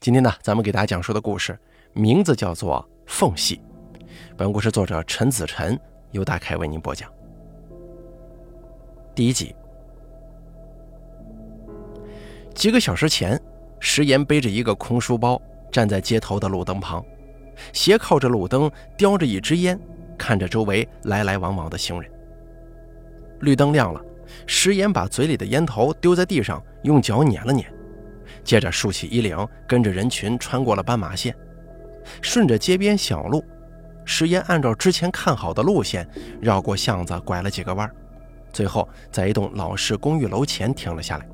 今天呢，咱们给大家讲述的故事名字叫做《缝隙》。本故事作者陈子晨由大凯为您播讲。第一集。几个小时前，石岩背着一个空书包站在街头的路灯旁，斜靠着路灯，叼着一支烟，看着周围来来往往的行人。绿灯亮了，石岩把嘴里的烟头丢在地上，用脚捻了捻。接着竖起衣领，跟着人群穿过了斑马线，顺着街边小路，石岩按照之前看好的路线绕过巷子，拐了几个弯，最后在一栋老式公寓楼前停了下来。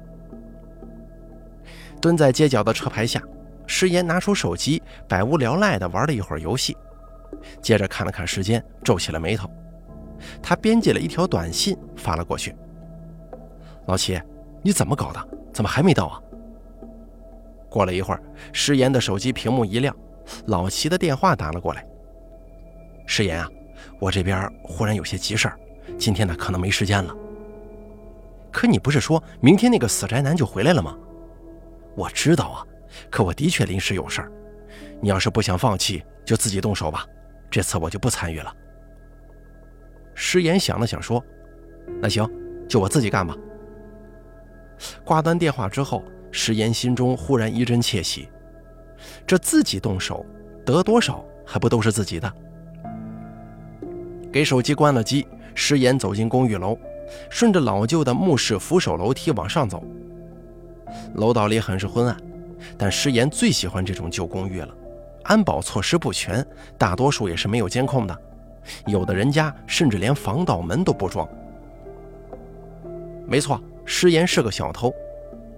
蹲在街角的车牌下，石岩拿出手机，百无聊赖地玩了一会儿游戏，接着看了看时间，皱起了眉头。他编辑了一条短信发了过去：“老齐，你怎么搞的？怎么还没到啊？”过了一会儿，石岩的手机屏幕一亮，老齐的电话打了过来。石岩啊，我这边忽然有些急事儿，今天呢可能没时间了。可你不是说明天那个死宅男就回来了吗？我知道啊，可我的确临时有事儿。你要是不想放弃，就自己动手吧，这次我就不参与了。石岩想了想说：“那行，就我自己干吧。”挂断电话之后。石岩心中忽然一阵窃喜，这自己动手得多少还不都是自己的？给手机关了机，石岩走进公寓楼，顺着老旧的木式扶手楼梯往上走。楼道里很是昏暗，但石岩最喜欢这种旧公寓了，安保措施不全，大多数也是没有监控的，有的人家甚至连防盗门都不装。没错，石岩是个小偷。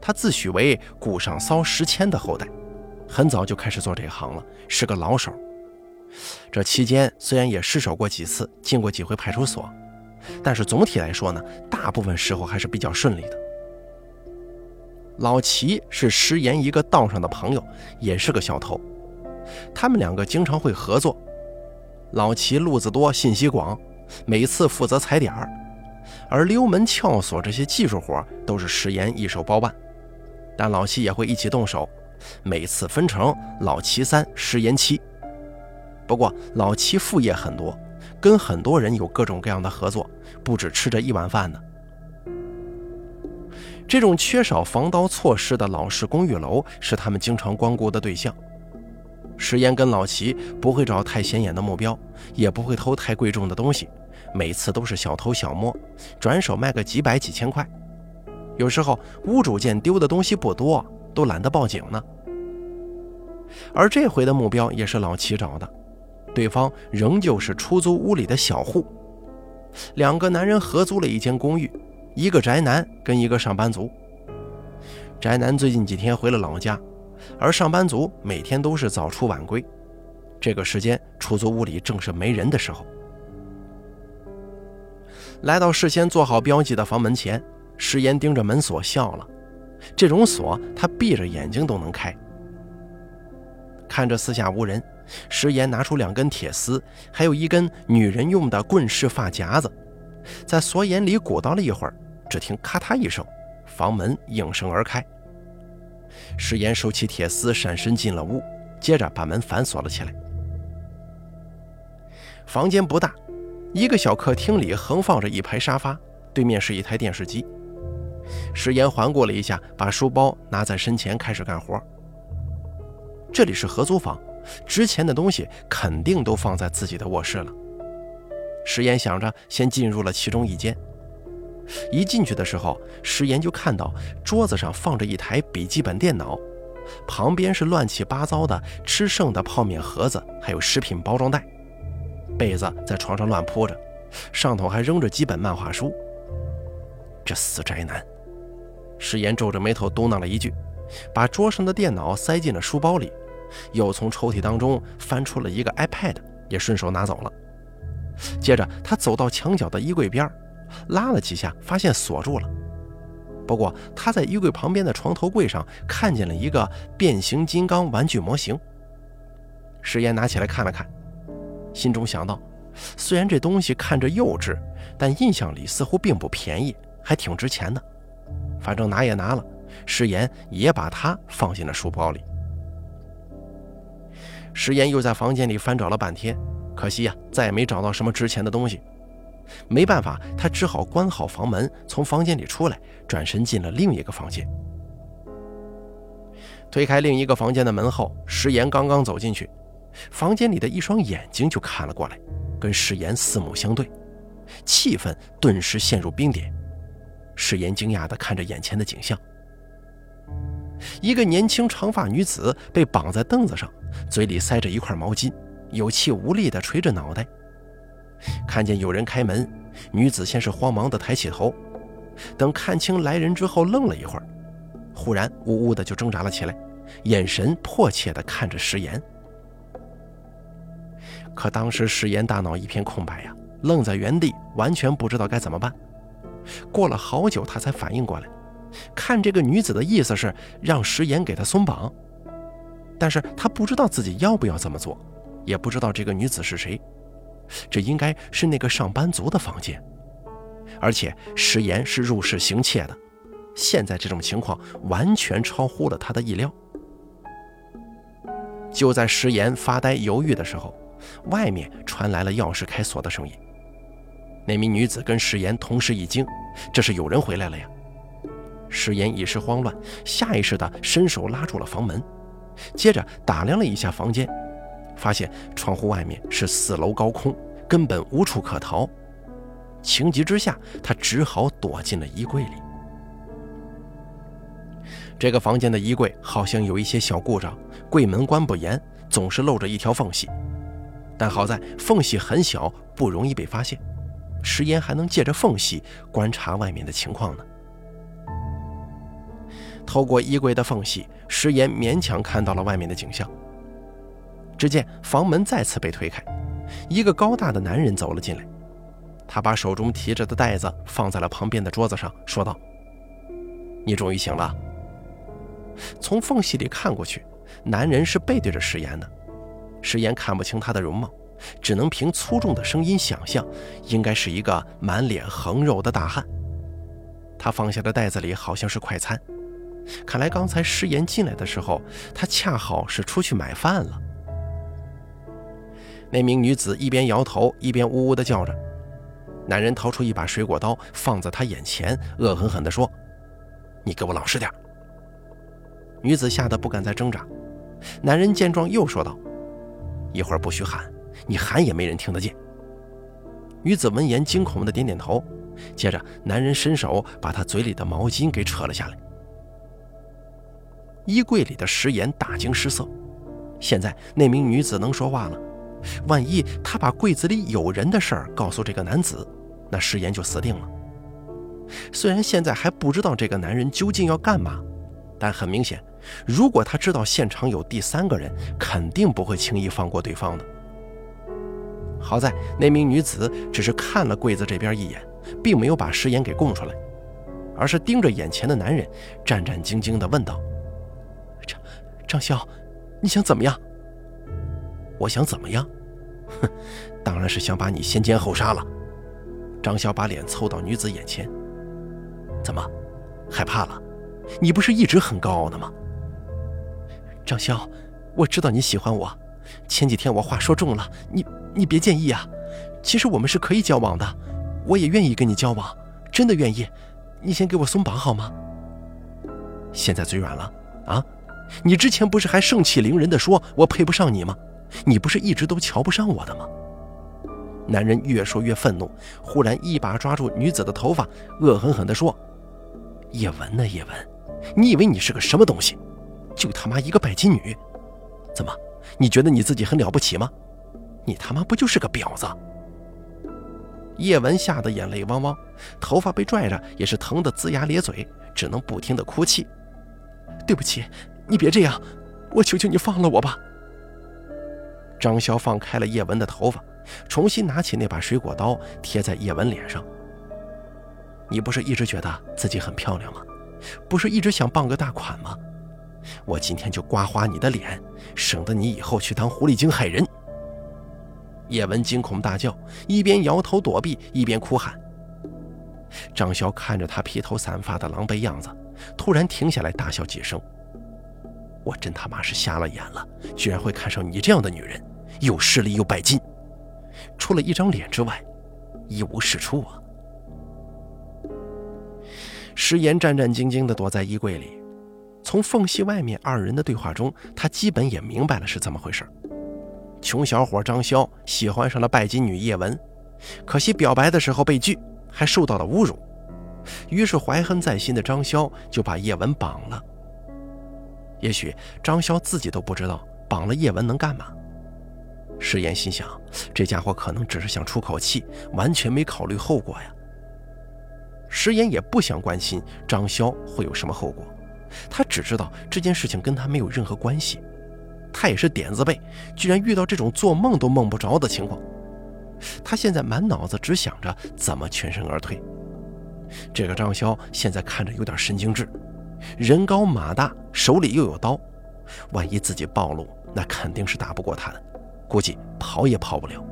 他自诩为古上骚石千的后代，很早就开始做这行了，是个老手。这期间虽然也失手过几次，进过几回派出所，但是总体来说呢，大部分时候还是比较顺利的。老齐是石岩一个道上的朋友，也是个小偷，他们两个经常会合作。老齐路子多，信息广，每次负责踩点儿，而溜门撬锁这些技术活都是石岩一手包办。但老七也会一起动手，每次分成老七三、石岩七。不过老七副业很多，跟很多人有各种各样的合作，不止吃这一碗饭呢。这种缺少防盗措施的老式公寓楼是他们经常光顾的对象。石岩跟老齐不会找太显眼的目标，也不会偷太贵重的东西，每次都是小偷小摸，转手卖个几百几千块。有时候屋主见丢的东西不多，都懒得报警呢。而这回的目标也是老齐找的，对方仍旧是出租屋里的小户。两个男人合租了一间公寓，一个宅男跟一个上班族。宅男最近几天回了老家，而上班族每天都是早出晚归。这个时间，出租屋里正是没人的时候。来到事先做好标记的房门前。石岩盯着门锁笑了，这种锁他闭着眼睛都能开。看着四下无人，石岩拿出两根铁丝，还有一根女人用的棍式发夹子，在锁眼里鼓捣了一会儿，只听咔嗒一声，房门应声而开。石岩收起铁丝，闪身进了屋，接着把门反锁了起来。房间不大，一个小客厅里横放着一排沙发，对面是一台电视机。石岩环顾了一下，把书包拿在身前，开始干活。这里是合租房，值钱的东西肯定都放在自己的卧室了。石岩想着，先进入了其中一间。一进去的时候，石岩就看到桌子上放着一台笔记本电脑，旁边是乱七八糟的吃剩的泡面盒子，还有食品包装袋。被子在床上乱铺着，上头还扔着几本漫画书。这死宅男！石岩皱着眉头嘟囔了一句，把桌上的电脑塞进了书包里，又从抽屉当中翻出了一个 iPad，也顺手拿走了。接着，他走到墙角的衣柜边，拉了几下，发现锁住了。不过，他在衣柜旁边的床头柜上看见了一个变形金刚玩具模型。石岩拿起来看了看，心中想到：虽然这东西看着幼稚，但印象里似乎并不便宜，还挺值钱的。反正拿也拿了，石岩也把它放进了书包里。石岩又在房间里翻找了半天，可惜呀，再也没找到什么值钱的东西。没办法，他只好关好房门，从房间里出来，转身进了另一个房间。推开另一个房间的门后，石岩刚刚走进去，房间里的一双眼睛就看了过来，跟石岩四目相对，气氛顿时陷入冰点。石岩惊讶地看着眼前的景象：一个年轻长发女子被绑在凳子上，嘴里塞着一块毛巾，有气无力地垂着脑袋。看见有人开门，女子先是慌忙地抬起头，等看清来人之后，愣了一会儿，忽然呜呜的就挣扎了起来，眼神迫切地看着石岩。可当时石岩大脑一片空白呀，愣在原地，完全不知道该怎么办。过了好久，他才反应过来，看这个女子的意思是让石岩给她松绑，但是他不知道自己要不要这么做，也不知道这个女子是谁。这应该是那个上班族的房间，而且石岩是入室行窃的，现在这种情况完全超乎了他的意料。就在石岩发呆犹豫的时候，外面传来了钥匙开锁的声音。那名女子跟石岩同时一惊，这是有人回来了呀！石岩一时慌乱，下意识地伸手拉住了房门，接着打量了一下房间。发现窗户外面是四楼高空，根本无处可逃。情急之下，他只好躲进了衣柜里。这个房间的衣柜好像有一些小故障，柜门关不严，总是露着一条缝隙。但好在缝隙很小，不容易被发现。石岩还能借着缝隙观察外面的情况呢。透过衣柜的缝隙，石岩勉强看到了外面的景象。只见房门再次被推开，一个高大的男人走了进来。他把手中提着的袋子放在了旁边的桌子上，说道：“你终于醒了。”从缝隙里看过去，男人是背对着石岩的。石岩看不清他的容貌，只能凭粗重的声音想象，应该是一个满脸横肉的大汉。他放下的袋子里好像是快餐，看来刚才石岩进来的时候，他恰好是出去买饭了。那名女子一边摇头，一边呜呜地叫着。男人掏出一把水果刀，放在她眼前，恶狠狠地说：“你给我老实点！”女子吓得不敢再挣扎。男人见状又说道：“一会儿不许喊，你喊也没人听得见。”女子闻言惊恐地点点头，接着男人伸手把她嘴里的毛巾给扯了下来。衣柜里的食盐大惊失色。现在那名女子能说话了。万一她把柜子里有人的事儿告诉这个男子，那誓言就死定了。虽然现在还不知道这个男人究竟要干嘛，但很明显，如果他知道现场有第三个人，肯定不会轻易放过对方的。好在那名女子只是看了柜子这边一眼，并没有把食言给供出来，而是盯着眼前的男人，战战兢兢地问道：“张张潇，你想怎么样？”我想怎么样？哼，当然是想把你先奸后杀了。张潇把脸凑到女子眼前，怎么，害怕了？你不是一直很高傲的吗？张潇，我知道你喜欢我，前几天我话说重了，你你别介意啊。其实我们是可以交往的，我也愿意跟你交往，真的愿意。你先给我松绑好吗？现在嘴软了啊？你之前不是还盛气凌人的说我配不上你吗？你不是一直都瞧不上我的吗？男人越说越愤怒，忽然一把抓住女子的头发，恶狠狠地说：“叶文呢？叶文，你以为你是个什么东西？就他妈一个拜金女？怎么，你觉得你自己很了不起吗？你他妈不就是个婊子？”叶文吓得眼泪汪汪，头发被拽着也是疼得龇牙咧嘴，只能不停地哭泣。对不起，你别这样，我求求你放了我吧。张潇放开了叶文的头发，重新拿起那把水果刀贴在叶文脸上。你不是一直觉得自己很漂亮吗？不是一直想傍个大款吗？我今天就刮花你的脸，省得你以后去当狐狸精害人。叶文惊恐大叫，一边摇头躲避，一边哭喊。张潇看着他披头散发的狼狈样子，突然停下来大笑几声。我真他妈是瞎了眼了，居然会看上你这样的女人，又势利又拜金，除了一张脸之外，一无是处啊！石岩战战兢兢地躲在衣柜里，从缝隙外面二人的对话中，他基本也明白了是怎么回事。穷小伙张潇喜欢上了拜金女叶文，可惜表白的时候被拒，还受到了侮辱。于是怀恨在心的张潇就把叶文绑了。也许张潇自己都不知道绑了叶文能干嘛。石岩心想，这家伙可能只是想出口气，完全没考虑后果呀。石岩也不想关心张潇会有什么后果，他只知道这件事情跟他没有任何关系。他也是点子背，居然遇到这种做梦都梦不着的情况。他现在满脑子只想着怎么全身而退。这个张潇现在看着有点神经质，人高马大，手里又有刀，万一自己暴露，那肯定是打不过他的，估计跑也跑不了。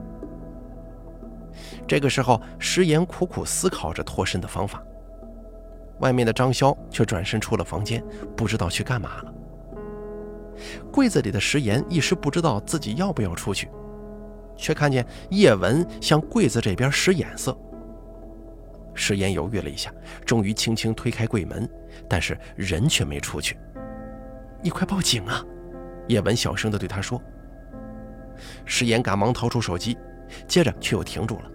这个时候，石岩苦苦思考着脱身的方法。外面的张潇却转身出了房间，不知道去干嘛了。柜子里的石岩一时不知道自己要不要出去，却看见叶文向柜子这边使眼色。石岩犹豫了一下，终于轻轻推开柜门，但是人却没出去。“你快报警啊！”叶文小声地对他说。石岩赶忙掏出手机，接着却又停住了。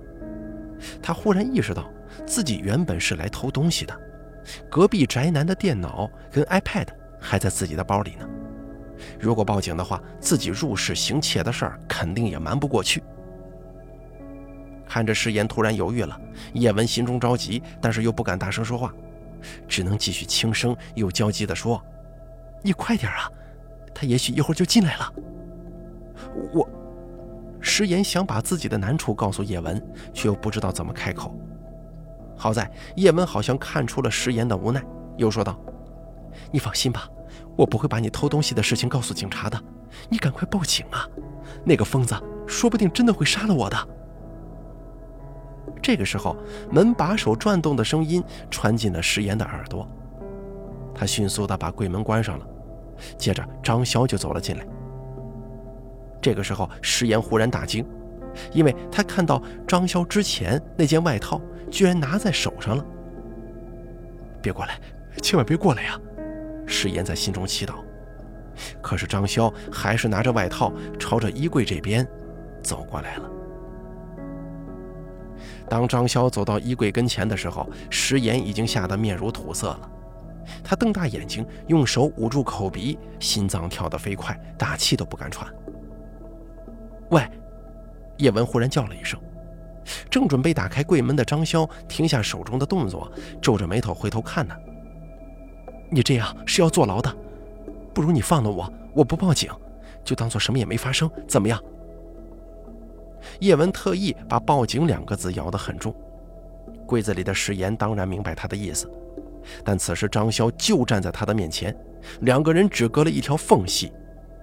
他忽然意识到，自己原本是来偷东西的，隔壁宅男的电脑跟 iPad 还在自己的包里呢。如果报警的话，自己入室行窃的事儿肯定也瞒不过去。看着石岩突然犹豫了，叶文心中着急，但是又不敢大声说话，只能继续轻声又焦急地说：“你快点啊，他也许一会儿就进来了。”我，石岩想把自己的难处告诉叶文，却又不知道怎么开口。好在叶文好像看出了石岩的无奈，又说道：“你放心吧，我不会把你偷东西的事情告诉警察的。你赶快报警啊，那个疯子说不定真的会杀了我的。”这个时候，门把手转动的声音传进了石岩的耳朵。他迅速地把柜门关上了，接着张潇就走了进来。这个时候，石岩忽然大惊，因为他看到张潇之前那件外套居然拿在手上了。别过来，千万别过来呀！石岩在心中祈祷。可是张潇还是拿着外套朝着衣柜这边走过来了。当张潇走到衣柜跟前的时候，石岩已经吓得面如土色了。他瞪大眼睛，用手捂住口鼻，心脏跳得飞快，大气都不敢喘。喂！叶文忽然叫了一声。正准备打开柜门的张潇停下手中的动作，皱着眉头回头看呢。你这样是要坐牢的，不如你放了我，我不报警，就当做什么也没发生，怎么样？叶文特意把“报警”两个字咬得很重，柜子里的石岩当然明白他的意思，但此时张潇就站在他的面前，两个人只隔了一条缝隙，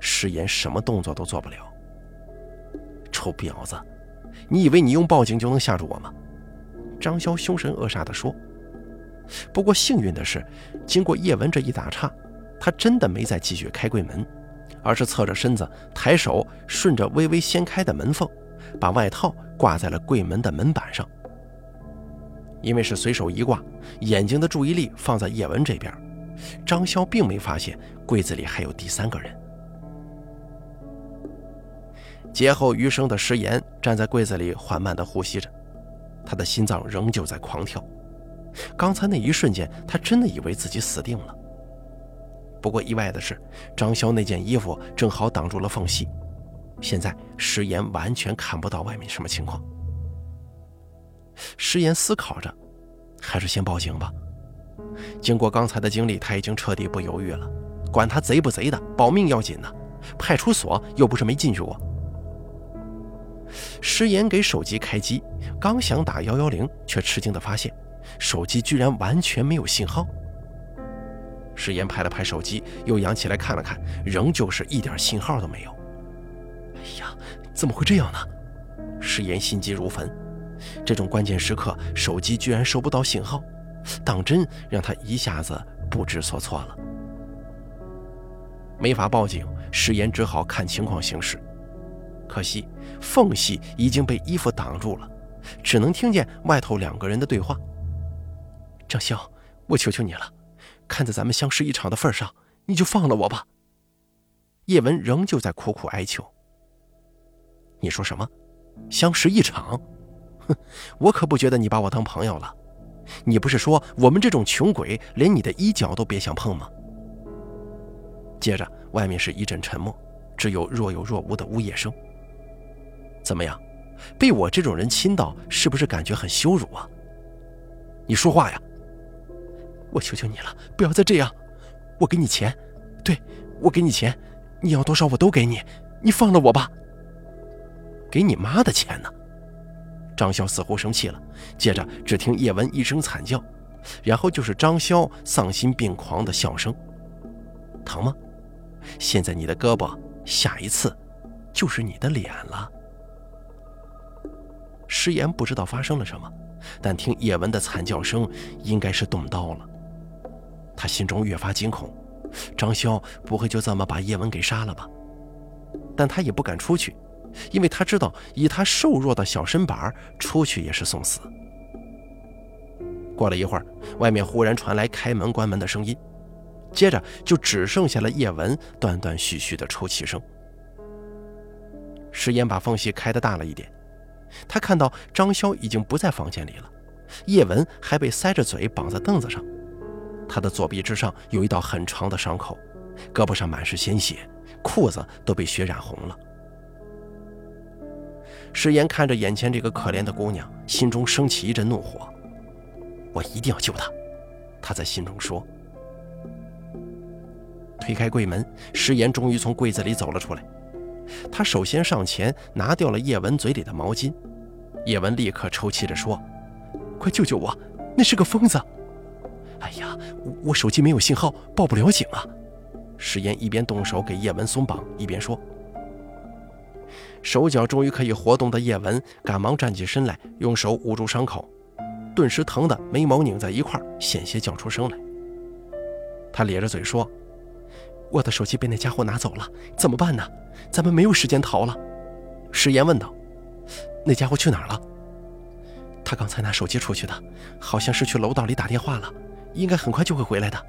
石岩什么动作都做不了。臭婊子，你以为你用报警就能吓住我吗？张潇凶神恶煞地说。不过幸运的是，经过叶文这一打岔，他真的没再继续开柜门，而是侧着身子，抬手顺着微微掀开的门缝。把外套挂在了柜门的门板上，因为是随手一挂，眼睛的注意力放在叶文这边，张潇并没发现柜子里还有第三个人。劫后余生的石岩站在柜子里，缓慢地呼吸着，他的心脏仍旧在狂跳。刚才那一瞬间，他真的以为自己死定了。不过意外的是，张潇那件衣服正好挡住了缝隙。现在石岩完全看不到外面什么情况。石岩思考着，还是先报警吧。经过刚才的经历，他已经彻底不犹豫了。管他贼不贼的，保命要紧呢。派出所又不是没进去过。石岩给手机开机，刚想打幺幺零，却吃惊的发现手机居然完全没有信号。石岩拍了拍手机，又扬起来看了看，仍旧是一点信号都没有。哎呀，怎么会这样呢？石岩心急如焚，这种关键时刻，手机居然收不到信号，当真让他一下子不知所措了。没法报警，石岩只好看情况行事。可惜缝隙已经被衣服挡住了，只能听见外头两个人的对话。张潇，我求求你了，看在咱们相识一场的份上，你就放了我吧。叶文仍旧在苦苦哀求。你说什么？相识一场？哼，我可不觉得你把我当朋友了。你不是说我们这种穷鬼连你的衣角都别想碰吗？接着，外面是一阵沉默，只有若有若无的呜咽声。怎么样，被我这种人亲到，是不是感觉很羞辱啊？你说话呀！我求求你了，不要再这样。我给你钱，对，我给你钱，你要多少我都给你。你放了我吧。给你妈的钱呢？张潇似乎生气了，接着只听叶文一声惨叫，然后就是张潇丧心病狂的笑声。疼吗？现在你的胳膊，下一次就是你的脸了。师言不知道发生了什么，但听叶文的惨叫声，应该是动刀了。他心中越发惊恐，张潇不会就这么把叶文给杀了吧？但他也不敢出去。因为他知道，以他瘦弱的小身板出去也是送死。过了一会儿，外面忽然传来开门关门的声音，接着就只剩下了叶文断断续续的抽泣声。石岩把缝隙开得大了一点，他看到张潇已经不在房间里了，叶文还被塞着嘴绑在凳子上，他的左臂之上有一道很长的伤口，胳膊上满是鲜血，裤子都被血染红了。石岩看着眼前这个可怜的姑娘，心中升起一阵怒火。我一定要救她，他在心中说。推开柜门，石岩终于从柜子里走了出来。他首先上前拿掉了叶文嘴里的毛巾，叶文立刻抽泣着说：“快救救我，那是个疯子！”哎呀，我手机没有信号，报不了警啊！石岩一边动手给叶文松绑，一边说。手脚终于可以活动的叶文赶忙站起身来，用手捂住伤口，顿时疼得眉毛拧在一块险些叫出声来。他咧着嘴说：“我的手机被那家伙拿走了，怎么办呢？咱们没有时间逃了。”石岩问道：“那家伙去哪儿了？”他刚才拿手机出去的，好像是去楼道里打电话了，应该很快就会回来的。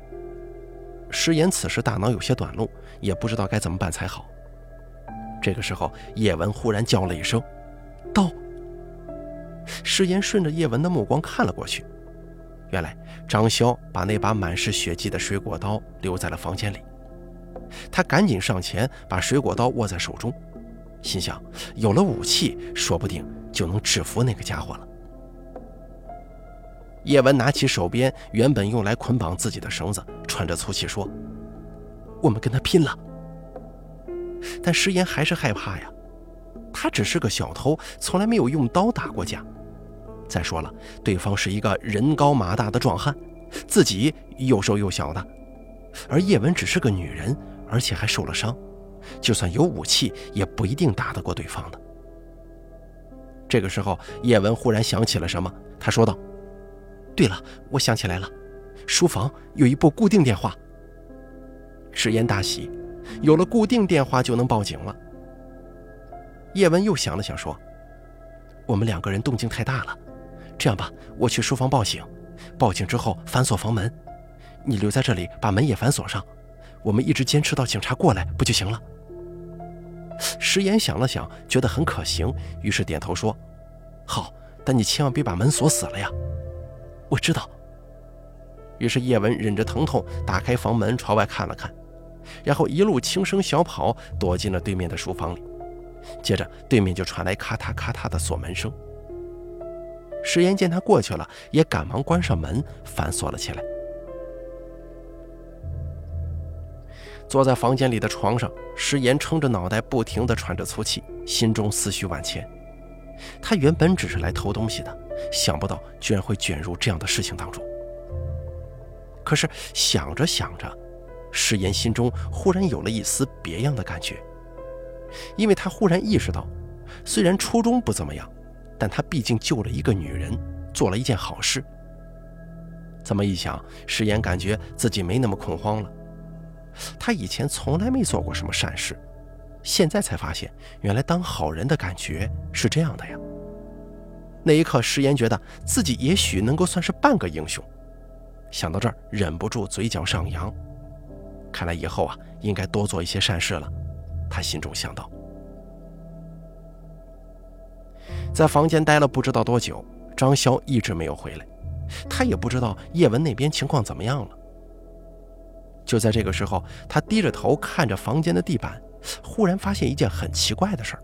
石岩此时大脑有些短路，也不知道该怎么办才好。这个时候，叶文忽然叫了一声：“刀！”石岩顺着叶文的目光看了过去，原来张潇把那把满是血迹的水果刀留在了房间里。他赶紧上前，把水果刀握在手中，心想：有了武器，说不定就能制服那个家伙了。叶文拿起手边原本用来捆绑自己的绳子，喘着粗气说：“我们跟他拼了！”但石岩还是害怕呀，他只是个小偷，从来没有用刀打过架。再说了，对方是一个人高马大的壮汉，自己又瘦又小的，而叶文只是个女人，而且还受了伤，就算有武器，也不一定打得过对方的。这个时候，叶文忽然想起了什么，他说道：“对了，我想起来了，书房有一部固定电话。”石岩大喜。有了固定电话就能报警了。叶文又想了想，说：“我们两个人动静太大了，这样吧，我去书房报警，报警之后反锁房门，你留在这里把门也反锁上，我们一直坚持到警察过来不就行了？”石岩想了想，觉得很可行，于是点头说：“好，但你千万别把门锁死了呀。”我知道。于是叶文忍着疼痛打开房门，朝外看了看。然后一路轻声小跑，躲进了对面的书房里。接着，对面就传来咔嗒咔嗒的锁门声。石岩见他过去了，也赶忙关上门，反锁了起来。坐在房间里的床上，石岩撑着脑袋，不停地喘着粗气，心中思绪万千。他原本只是来偷东西的，想不到居然会卷入这样的事情当中。可是想着想着，石岩心中忽然有了一丝别样的感觉，因为他忽然意识到，虽然初衷不怎么样，但他毕竟救了一个女人，做了一件好事。这么一想，石岩感觉自己没那么恐慌了。他以前从来没做过什么善事，现在才发现，原来当好人的感觉是这样的呀。那一刻，石岩觉得自己也许能够算是半个英雄。想到这儿，忍不住嘴角上扬。看来以后啊，应该多做一些善事了。他心中想到。在房间待了不知道多久，张潇一直没有回来，他也不知道叶文那边情况怎么样了。就在这个时候，他低着头看着房间的地板，忽然发现一件很奇怪的事儿：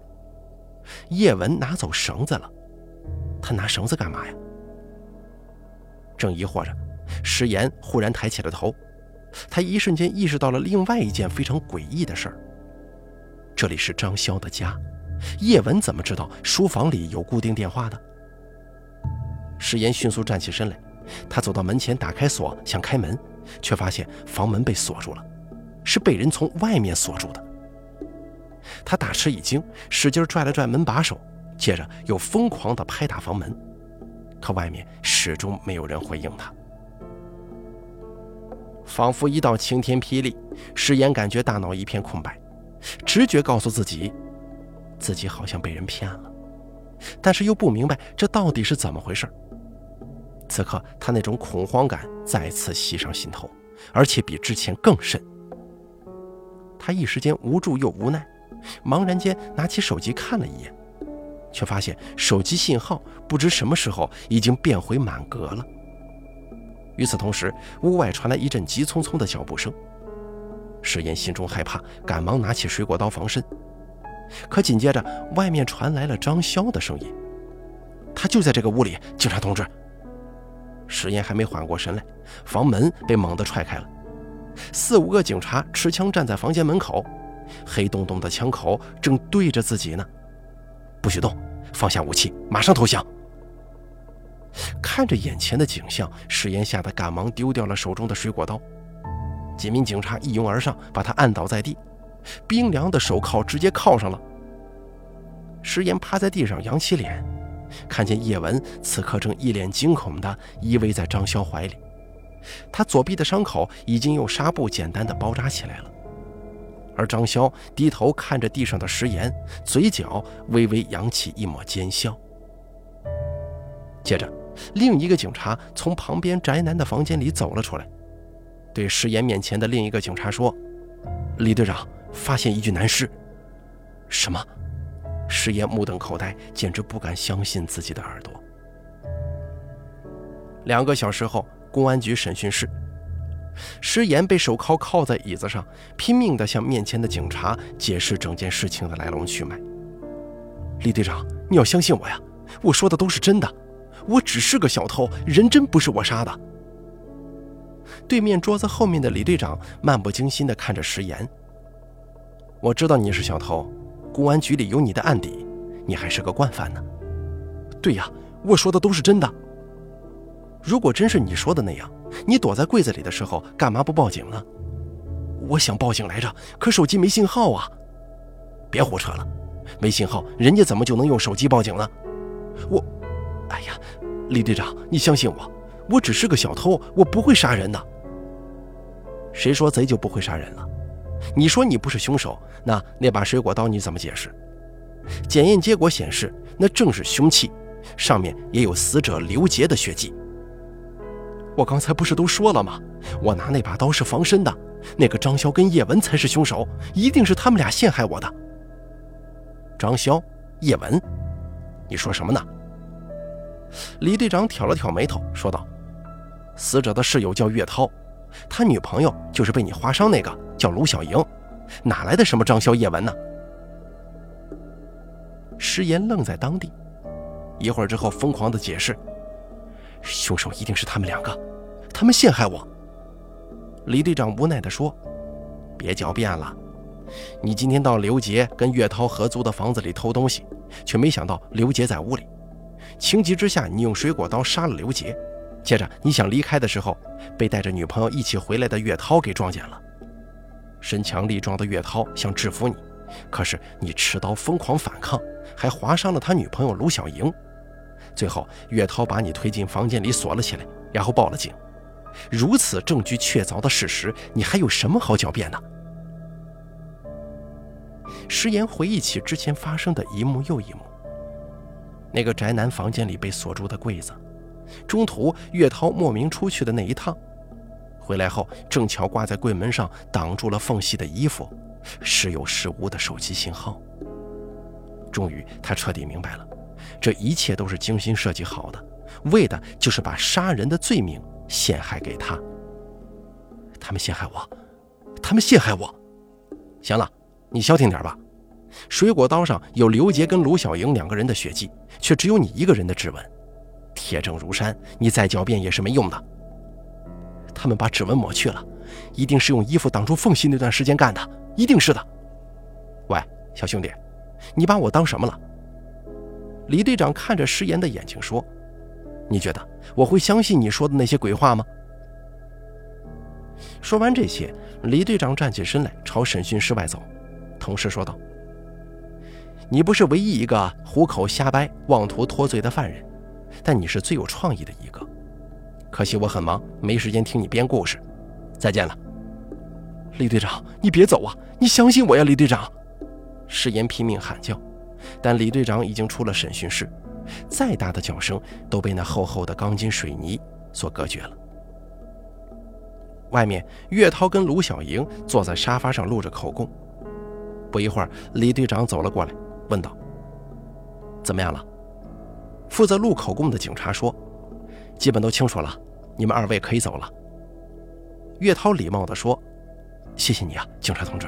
叶文拿走绳子了。他拿绳子干嘛呀？正疑惑着，石岩忽然抬起了头，他一瞬间意识到了另外一件非常诡异的事儿。这里是张潇的家，叶文怎么知道书房里有固定电话的？石岩迅速站起身来，他走到门前，打开锁，想开门，却发现房门被锁住了，是被人从外面锁住的。他大吃一惊，使劲拽了拽门把手。接着又疯狂地拍打房门，可外面始终没有人回应他。仿佛一道晴天霹雳，石岩感觉大脑一片空白，直觉告诉自己，自己好像被人骗了，但是又不明白这到底是怎么回事。此刻他那种恐慌感再次袭上心头，而且比之前更甚。他一时间无助又无奈，茫然间拿起手机看了一眼。却发现手机信号不知什么时候已经变回满格了。与此同时，屋外传来一阵急匆匆的脚步声。石岩心中害怕，赶忙拿起水果刀防身。可紧接着，外面传来了张潇的声音：“他就在这个屋里，警察同志。”石岩还没缓过神来，房门被猛地踹开了，四五个警察持枪站在房间门口，黑洞洞的枪口正对着自己呢。不许动，放下武器，马上投降！看着眼前的景象，石岩吓得赶忙丢掉了手中的水果刀。几名警察一拥而上，把他按倒在地，冰凉的手铐直接铐上了。石岩趴在地上，扬起脸，看见叶文此刻正一脸惊恐地依偎在张潇怀里，他左臂的伤口已经用纱布简单的包扎起来了。而张潇低头看着地上的石岩，嘴角微微扬起一抹奸笑。接着，另一个警察从旁边宅男的房间里走了出来，对石岩面前的另一个警察说：“李队长，发现一具男尸。”什么？石岩目瞪口呆，简直不敢相信自己的耳朵。两个小时后，公安局审讯室。石岩被手铐铐在椅子上，拼命地向面前的警察解释整件事情的来龙去脉。李队长，你要相信我呀，我说的都是真的，我只是个小偷，人真不是我杀的。对面桌子后面的李队长漫不经心地看着石岩。我知道你是小偷，公安局里有你的案底，你还是个惯犯呢。对呀，我说的都是真的。如果真是你说的那样，你躲在柜子里的时候干嘛不报警呢？我想报警来着，可手机没信号啊！别胡扯了，没信号，人家怎么就能用手机报警呢？我，哎呀，李队长，你相信我，我只是个小偷，我不会杀人的。谁说贼就不会杀人了？你说你不是凶手，那那把水果刀你怎么解释？检验结果显示，那正是凶器，上面也有死者刘杰的血迹。我刚才不是都说了吗？我拿那把刀是防身的，那个张潇跟叶文才是凶手，一定是他们俩陷害我的。张潇、叶文，你说什么呢？李队长挑了挑眉头，说道：“死者的室友叫岳涛，他女朋友就是被你划伤那个叫卢小莹，哪来的什么张潇、叶文呢？”石岩愣在当地，一会儿之后疯狂的解释。凶手一定是他们两个，他们陷害我。李队长无奈地说：“别狡辩了，你今天到刘杰跟岳涛合租的房子里偷东西，却没想到刘杰在屋里。情急之下，你用水果刀杀了刘杰，接着你想离开的时候，被带着女朋友一起回来的岳涛给撞见了。身强力壮的岳涛想制服你，可是你持刀疯狂反抗，还划伤了他女朋友卢小莹。”最后，岳涛把你推进房间里锁了起来，然后报了警。如此证据确凿的事实，你还有什么好狡辩的？石岩回忆起之前发生的一幕又一幕。那个宅男房间里被锁住的柜子，中途岳涛莫名出去的那一趟，回来后正巧挂在柜门上挡住了缝隙的衣服，时有时无的手机信号。终于，他彻底明白了，这一切都是精心设计好的，为的就是把杀人的罪名陷害给他。他们陷害我，他们陷害我。行了。你消停点吧，水果刀上有刘杰跟卢小莹两个人的血迹，却只有你一个人的指纹，铁证如山，你再狡辩也是没用的。他们把指纹抹去了，一定是用衣服挡住缝隙那段时间干的，一定是的。喂，小兄弟，你把我当什么了？李队长看着石岩的眼睛说：“你觉得我会相信你说的那些鬼话吗？”说完这些，李队长站起身来，朝审讯室外走。同事说道：“你不是唯一一个虎口瞎掰、妄图脱罪的犯人，但你是最有创意的一个。可惜我很忙，没时间听你编故事。再见了，李队长，你别走啊！你相信我呀，李队长！”誓言拼命喊叫，但李队长已经出了审讯室，再大的叫声都被那厚厚的钢筋水泥所隔绝了。外面，岳涛跟卢小莹坐在沙发上录着口供。不一会儿，李队长走了过来，问道：“怎么样了？”负责录口供的警察说：“基本都清楚了，你们二位可以走了。”岳涛礼貌地说：“谢谢你啊，警察同志。”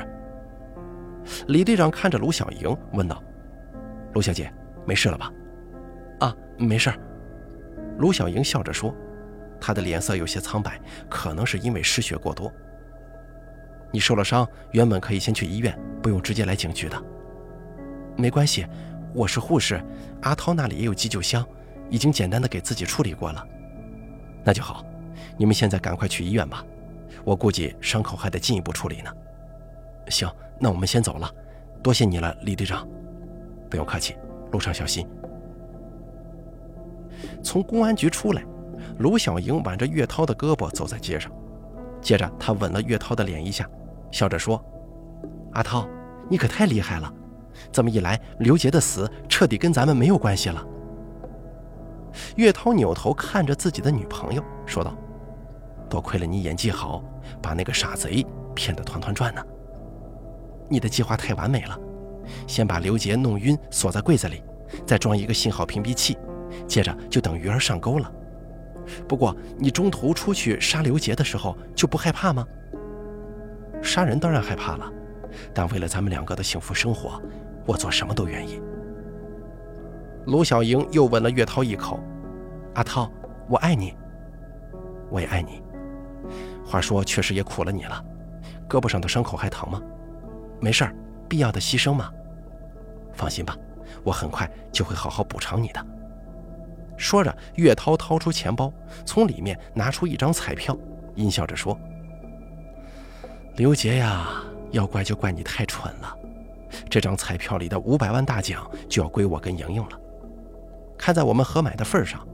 李队长看着卢小莹问道：“卢小姐，没事了吧？”“啊，没事。”卢小莹笑着说，她的脸色有些苍白，可能是因为失血过多。你受了伤，原本可以先去医院，不用直接来警局的。没关系，我是护士，阿涛那里也有急救箱，已经简单的给自己处理过了。那就好，你们现在赶快去医院吧，我估计伤口还得进一步处理呢。行，那我们先走了，多谢你了，李队长。不用客气，路上小心。从公安局出来，卢小莹挽着岳涛的胳膊走在街上。接着，他吻了岳涛的脸一下，笑着说：“阿涛，你可太厉害了！这么一来，刘杰的死彻底跟咱们没有关系了。”岳涛扭头看着自己的女朋友，说道：“多亏了你演技好，把那个傻贼骗得团团转呢。你的计划太完美了，先把刘杰弄晕，锁在柜子里，再装一个信号屏蔽器，接着就等鱼儿上钩了。”不过，你中途出去杀刘杰的时候就不害怕吗？杀人当然害怕了，但为了咱们两个的幸福生活，我做什么都愿意。卢小莹又吻了岳涛一口：“阿涛，我爱你，我也爱你。话说，确实也苦了你了，胳膊上的伤口还疼吗？没事儿，必要的牺牲吗。放心吧，我很快就会好好补偿你的。”说着，岳涛掏出钱包，从里面拿出一张彩票，阴笑着说：“刘杰呀，要怪就怪你太蠢了。这张彩票里的五百万大奖就要归我跟莹莹了。看在我们合买的份上，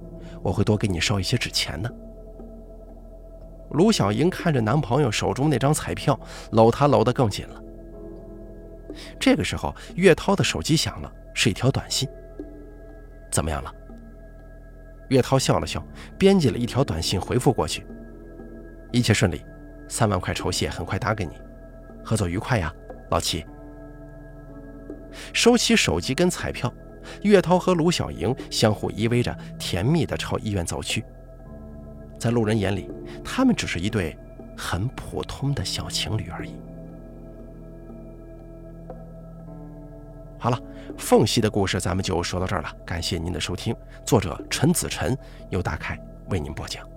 我会多给你烧一些纸钱的。”卢小莹看着男朋友手中那张彩票，搂他搂得更紧了。这个时候，岳涛的手机响了，是一条短信：“怎么样了？”岳涛笑了笑，编辑了一条短信回复过去：“一切顺利，三万块酬谢很快打给你，合作愉快呀，老齐。”收起手机跟彩票，岳涛和卢小莹相互依偎着，甜蜜地朝医院走去。在路人眼里，他们只是一对很普通的小情侣而已。好了。缝隙的故事，咱们就说到这儿了。感谢您的收听，作者陈子晨由大凯为您播讲。